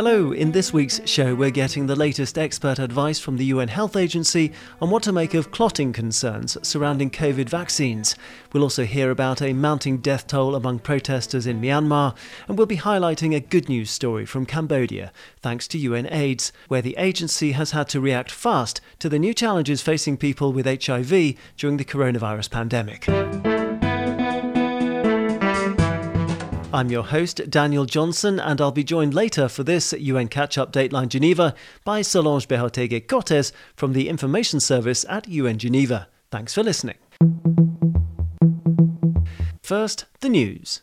Hello, in this week's show, we're getting the latest expert advice from the UN Health Agency on what to make of clotting concerns surrounding COVID vaccines. We'll also hear about a mounting death toll among protesters in Myanmar, and we'll be highlighting a good news story from Cambodia, thanks to UN AIDS, where the agency has had to react fast to the new challenges facing people with HIV during the coronavirus pandemic. I'm your host, Daniel Johnson, and I'll be joined later for this UN Catch Up Dateline Geneva by Solange Behoteguy Cortés from the Information Service at UN Geneva. Thanks for listening. First, the news.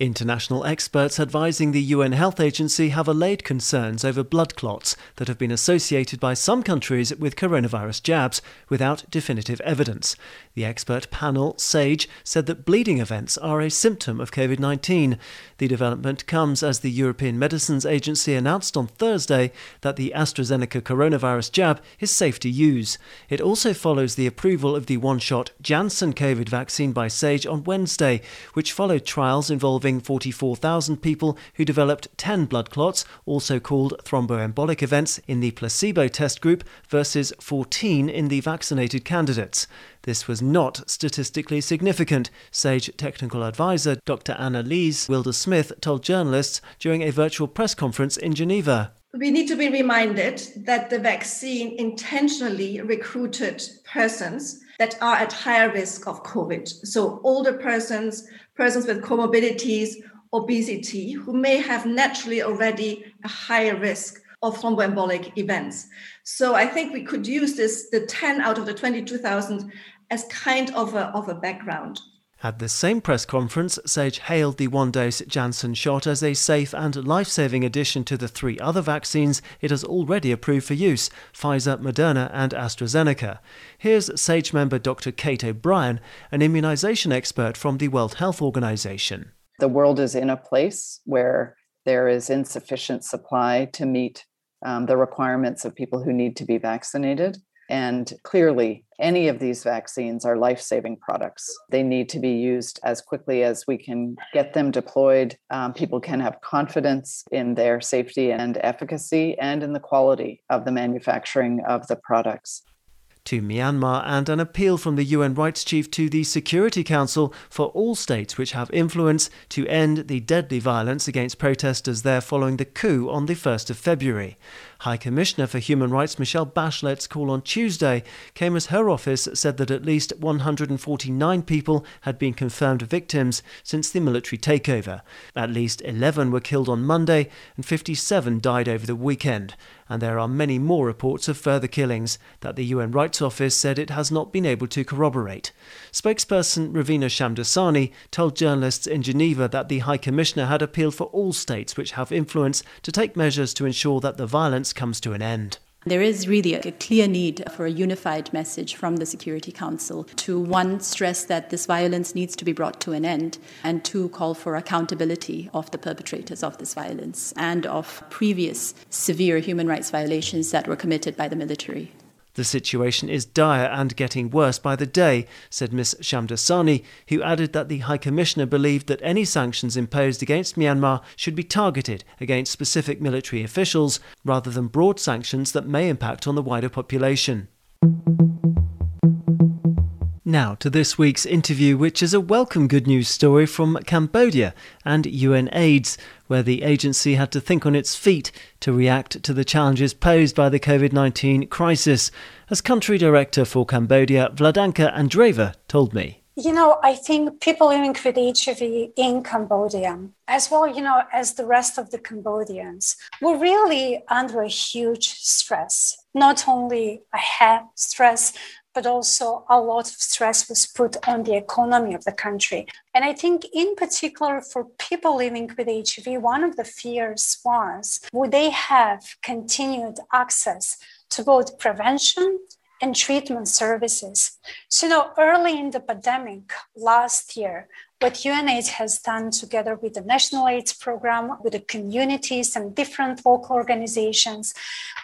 International experts advising the UN Health Agency have allayed concerns over blood clots that have been associated by some countries with coronavirus jabs without definitive evidence. The expert panel, SAGE, said that bleeding events are a symptom of COVID 19. The development comes as the European Medicines Agency announced on Thursday that the AstraZeneca coronavirus jab is safe to use. It also follows the approval of the one shot Janssen COVID vaccine by SAGE on Wednesday, which followed trials involving involving 44,000 people who developed 10 blood clots, also called thromboembolic events, in the placebo test group versus 14 in the vaccinated candidates. This was not statistically significant, SAGE technical advisor Dr. Annelies Wilder Smith told journalists during a virtual press conference in Geneva. We need to be reminded that the vaccine intentionally recruited persons that are at higher risk of COVID. So, older persons, persons with comorbidities, obesity, who may have naturally already a higher risk of thromboembolic events. So, I think we could use this, the 10 out of the 22,000, as kind of a, of a background. At the same press conference, Sage hailed the one dose Janssen shot as a safe and life saving addition to the three other vaccines it has already approved for use Pfizer, Moderna, and AstraZeneca. Here's Sage member Dr. Kate O'Brien, an immunization expert from the World Health Organization. The world is in a place where there is insufficient supply to meet um, the requirements of people who need to be vaccinated. And clearly, any of these vaccines are life saving products. They need to be used as quickly as we can get them deployed. Um, people can have confidence in their safety and efficacy and in the quality of the manufacturing of the products to Myanmar and an appeal from the UN Rights Chief to the Security Council for all states which have influence to end the deadly violence against protesters there following the coup on the 1st of February. High Commissioner for Human Rights Michelle Bachelet's call on Tuesday came as her office said that at least 149 people had been confirmed victims since the military takeover. At least 11 were killed on Monday and 57 died over the weekend. And there are many more reports of further killings that the UN Rights Office said it has not been able to corroborate. Spokesperson Ravina Shamdasani told journalists in Geneva that the High Commissioner had appealed for all states which have influence to take measures to ensure that the violence comes to an end. There is really a clear need for a unified message from the Security Council to one, stress that this violence needs to be brought to an end, and two, call for accountability of the perpetrators of this violence and of previous severe human rights violations that were committed by the military. The situation is dire and getting worse by the day, said Ms. Shamdasani, who added that the High Commissioner believed that any sanctions imposed against Myanmar should be targeted against specific military officials rather than broad sanctions that may impact on the wider population. Now to this week's interview, which is a welcome good news story from Cambodia and UN AIDS, where the agency had to think on its feet to react to the challenges posed by the COVID 19 crisis, as country director for Cambodia, Vladanka Andreeva, told me. You know, I think people living with HIV in Cambodia, as well, you know, as the rest of the Cambodians, were really under a huge stress. Not only a health stress, but also a lot of stress was put on the economy of the country. And I think, in particular, for people living with HIV, one of the fears was would they have continued access to both prevention and treatment services. So, you know, early in the pandemic last year, what UNAIDS has done together with the National AIDS Program, with the communities and different local organizations,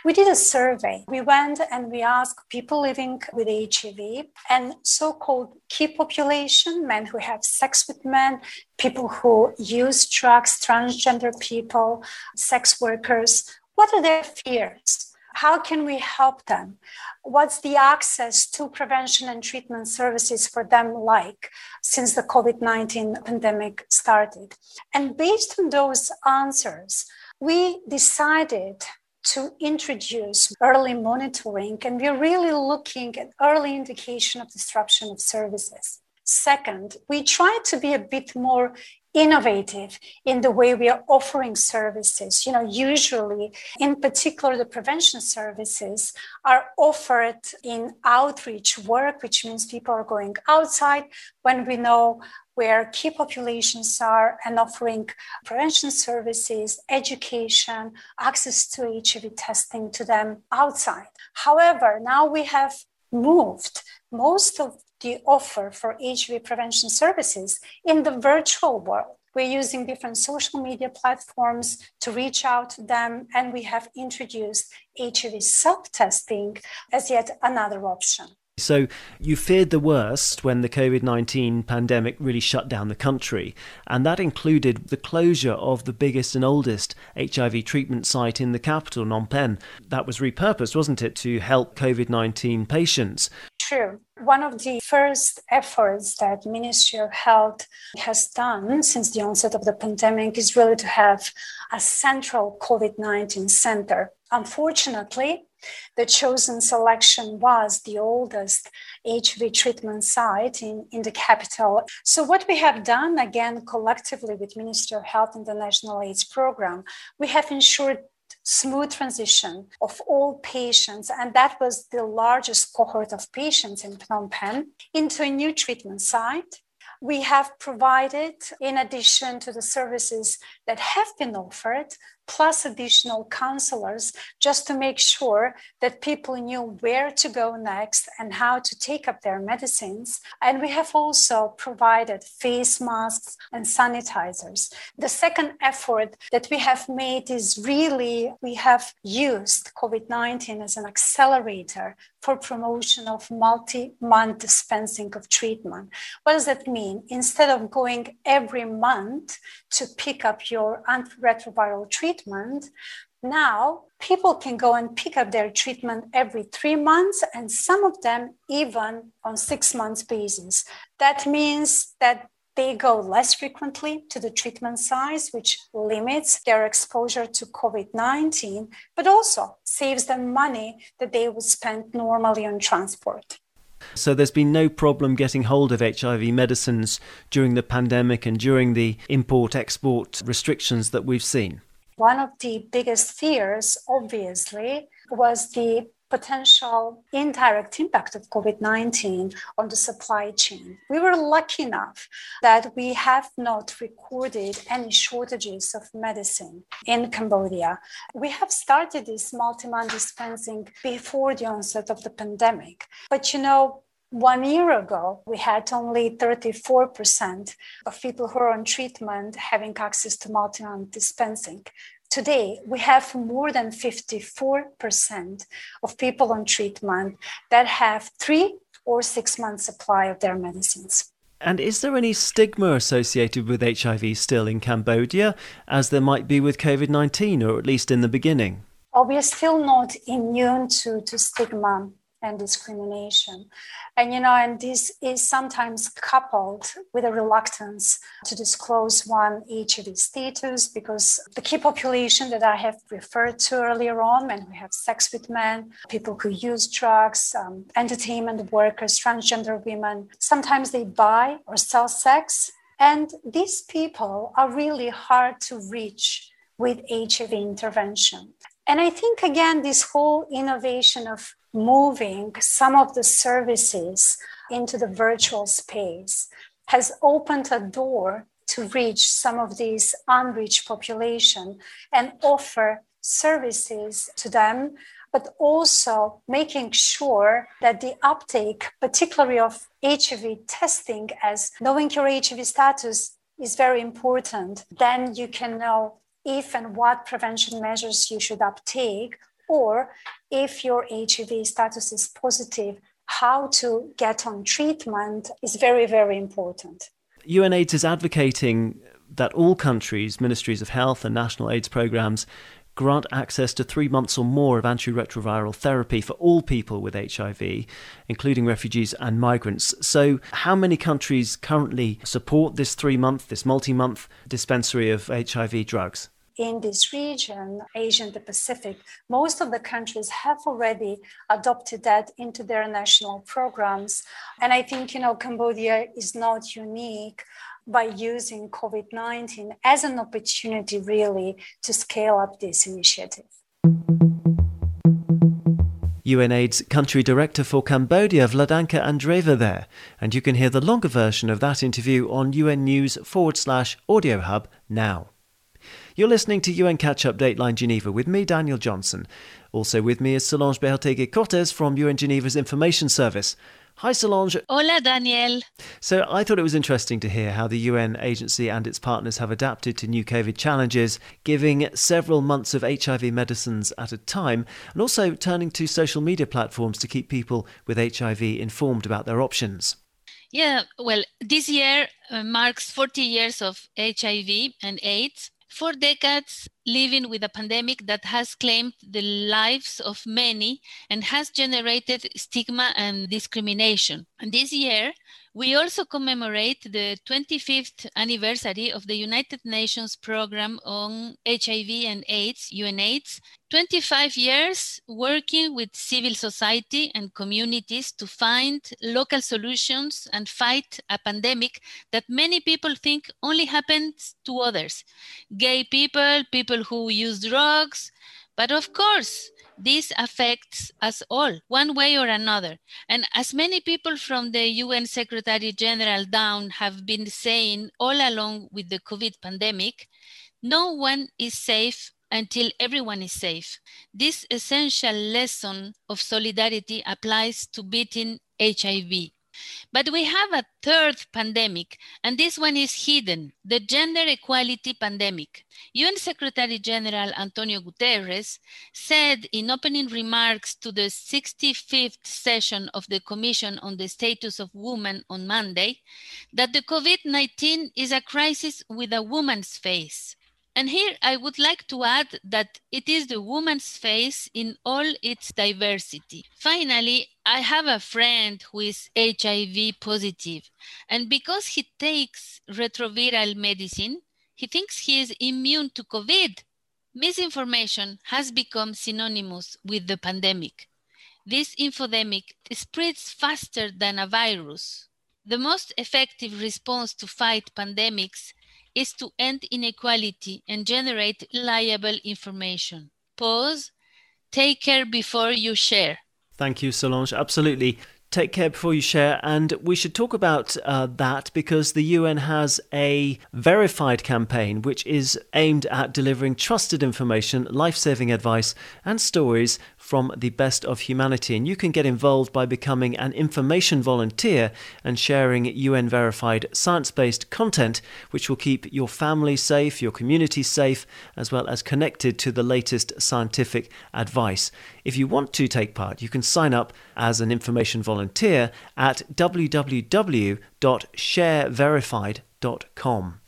we did a survey. We went and we asked people living with HIV and so called key population, men who have sex with men, people who use drugs, transgender people, sex workers, what are their fears? How can we help them? What's the access to prevention and treatment services for them like since the COVID 19 pandemic started? And based on those answers, we decided to introduce early monitoring, and we're really looking at early indication of disruption of services. Second, we try to be a bit more innovative in the way we are offering services. You know, usually, in particular, the prevention services are offered in outreach work, which means people are going outside when we know where key populations are and offering prevention services, education, access to HIV testing to them outside. However, now we have moved most of the offer for HIV prevention services in the virtual world. We're using different social media platforms to reach out to them, and we have introduced HIV self testing as yet another option. So, you feared the worst when the COVID 19 pandemic really shut down the country, and that included the closure of the biggest and oldest HIV treatment site in the capital, Phnom Penh. That was repurposed, wasn't it, to help COVID 19 patients? True. One of the first efforts that Ministry of Health has done since the onset of the pandemic is really to have a central COVID-19 center. Unfortunately, the chosen selection was the oldest HIV treatment site in, in the capital. So, what we have done, again, collectively with Ministry of Health and the National AIDS Program, we have ensured smooth transition of all patients, and that was the largest cohort of patients in Phnom Penh, into a new treatment site. We have provided, in addition to the services that have been offered, plus additional counselors just to make sure that people knew where to go next and how to take up their medicines. And we have also provided face masks and sanitizers. The second effort that we have made is really we have used COVID 19 as an accelerator for promotion of multi-month dispensing of treatment. What does that mean? Instead of going every month to pick up your antiretroviral treatment, now people can go and pick up their treatment every three months and some of them even on six months basis. That means that they go less frequently to the treatment sites, which limits their exposure to COVID 19, but also saves them money that they would spend normally on transport. So there's been no problem getting hold of HIV medicines during the pandemic and during the import export restrictions that we've seen. One of the biggest fears, obviously, was the potential indirect impact of COVID 19 on the supply chain. We were lucky enough that we have not recorded any shortages of medicine in Cambodia. We have started this multi month dispensing before the onset of the pandemic. But you know, one year ago, we had only 34% of people who are on treatment having access to multi month dispensing. Today, we have more than 54% of people on treatment that have three or six months supply of their medicines. And is there any stigma associated with HIV still in Cambodia, as there might be with COVID 19, or at least in the beginning? Oh, we are still not immune to, to stigma and discrimination. And, you know, and this is sometimes coupled with a reluctance to disclose one HIV status because the key population that I have referred to earlier on, men who have sex with men, people who use drugs, um, entertainment workers, transgender women, sometimes they buy or sell sex. And these people are really hard to reach with HIV intervention. And I think, again, this whole innovation of moving some of the services into the virtual space has opened a door to reach some of these unreached population and offer services to them but also making sure that the uptake, particularly of HIV testing, as knowing your HIV status is very important. Then you can know if and what prevention measures you should uptake, or if your HIV status is positive, how to get on treatment is very, very important. UNAIDS is advocating that all countries, ministries of health, and national AIDS programs grant access to three months or more of antiretroviral therapy for all people with HIV, including refugees and migrants. So, how many countries currently support this three month, this multi month dispensary of HIV drugs? In this region, Asia and the Pacific, most of the countries have already adopted that into their national programs. And I think, you know, Cambodia is not unique by using COVID 19 as an opportunity, really, to scale up this initiative. UNAIDS country director for Cambodia, Vladanka Andreeva, there, and you can hear the longer version of that interview on UN News forward slash audio hub now. You're listening to UN Catch Up Dateline Geneva with me, Daniel Johnson. Also with me is Solange Behoteguy Cortés from UN Geneva's Information Service. Hi, Solange. Hola, Daniel. So, I thought it was interesting to hear how the UN agency and its partners have adapted to new COVID challenges, giving several months of HIV medicines at a time, and also turning to social media platforms to keep people with HIV informed about their options. Yeah, well, this year uh, marks 40 years of HIV and AIDS. Four decades living with a pandemic that has claimed the lives of many and has generated stigma and discrimination. And this year, we also commemorate the 25th anniversary of the United Nations Program on HIV and AIDS, UNAIDS, 25 years working with civil society and communities to find local solutions and fight a pandemic that many people think only happens to others gay people, people who use drugs. But of course, this affects us all, one way or another. And as many people from the UN Secretary General down have been saying all along with the COVID pandemic, no one is safe until everyone is safe. This essential lesson of solidarity applies to beating HIV. But we have a third pandemic, and this one is hidden the gender equality pandemic. UN Secretary General Antonio Guterres said in opening remarks to the 65th session of the Commission on the Status of Women on Monday that the COVID 19 is a crisis with a woman's face. And here I would like to add that it is the woman's face in all its diversity. Finally, I have a friend who is HIV positive, and because he takes retroviral medicine, he thinks he is immune to COVID. Misinformation has become synonymous with the pandemic. This infodemic spreads faster than a virus. The most effective response to fight pandemics is to end inequality and generate reliable information. Pause. Take care before you share. Thank you, Solange. Absolutely. Take care before you share. And we should talk about uh, that because the UN has a verified campaign which is aimed at delivering trusted information, life saving advice, and stories from the best of humanity. And you can get involved by becoming an information volunteer and sharing UN verified science based content, which will keep your family safe, your community safe, as well as connected to the latest scientific advice. If you want to take part, you can sign up as an information volunteer at www.shareverified.com.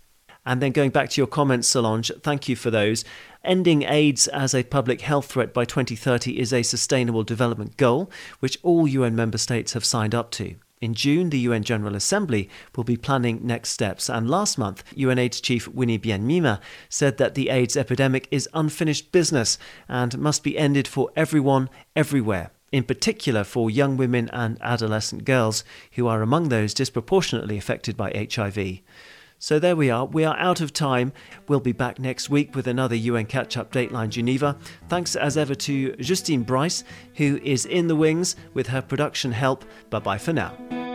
And then going back to your comments, Solange, thank you for those. Ending AIDS as a public health threat by 2030 is a sustainable development goal, which all UN member states have signed up to. In June, the UN General Assembly will be planning next steps, and last month, UNAIDS chief Winnie Byanyima said that the AIDS epidemic is unfinished business and must be ended for everyone, everywhere, in particular for young women and adolescent girls who are among those disproportionately affected by HIV. So there we are. We are out of time. We'll be back next week with another UN Catch Up Dateline Geneva. Thanks as ever to Justine Bryce, who is in the wings with her production help. Bye bye for now.